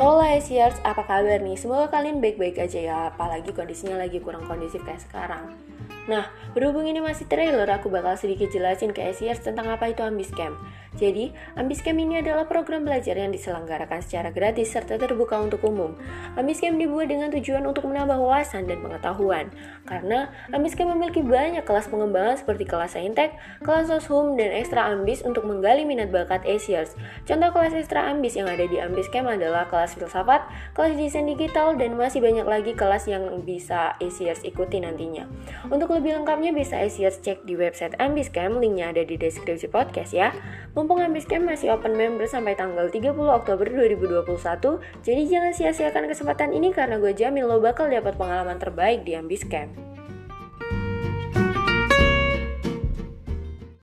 Halo Asiers, apa kabar nih? Semoga kalian baik-baik aja ya, apalagi kondisinya lagi kurang kondisif kayak sekarang. Nah, berhubung ini masih trailer, aku bakal sedikit jelasin ke Asiers tentang apa itu Ambis Camp. Jadi, Ambiscamp ini adalah program belajar yang diselenggarakan secara gratis serta terbuka untuk umum. Ambiscamp dibuat dengan tujuan untuk menambah wawasan dan pengetahuan. Karena Ambiscamp memiliki banyak kelas pengembangan seperti kelas saintek, kelas soshum, dan ekstra ambis untuk menggali minat bakat Asiers. Contoh kelas ekstra ambis yang ada di Ambiscamp adalah kelas filsafat, kelas desain digital, dan masih banyak lagi kelas yang bisa Asiers ikuti nantinya. Untuk lebih lengkapnya bisa Asiers cek di website Ambiscamp, linknya ada di deskripsi podcast ya. Mumpung Ambiscamp masih open member sampai tanggal 30 Oktober 2021, jadi jangan sia-siakan kesempatan ini karena gue jamin lo bakal dapat pengalaman terbaik di Ambiscamp.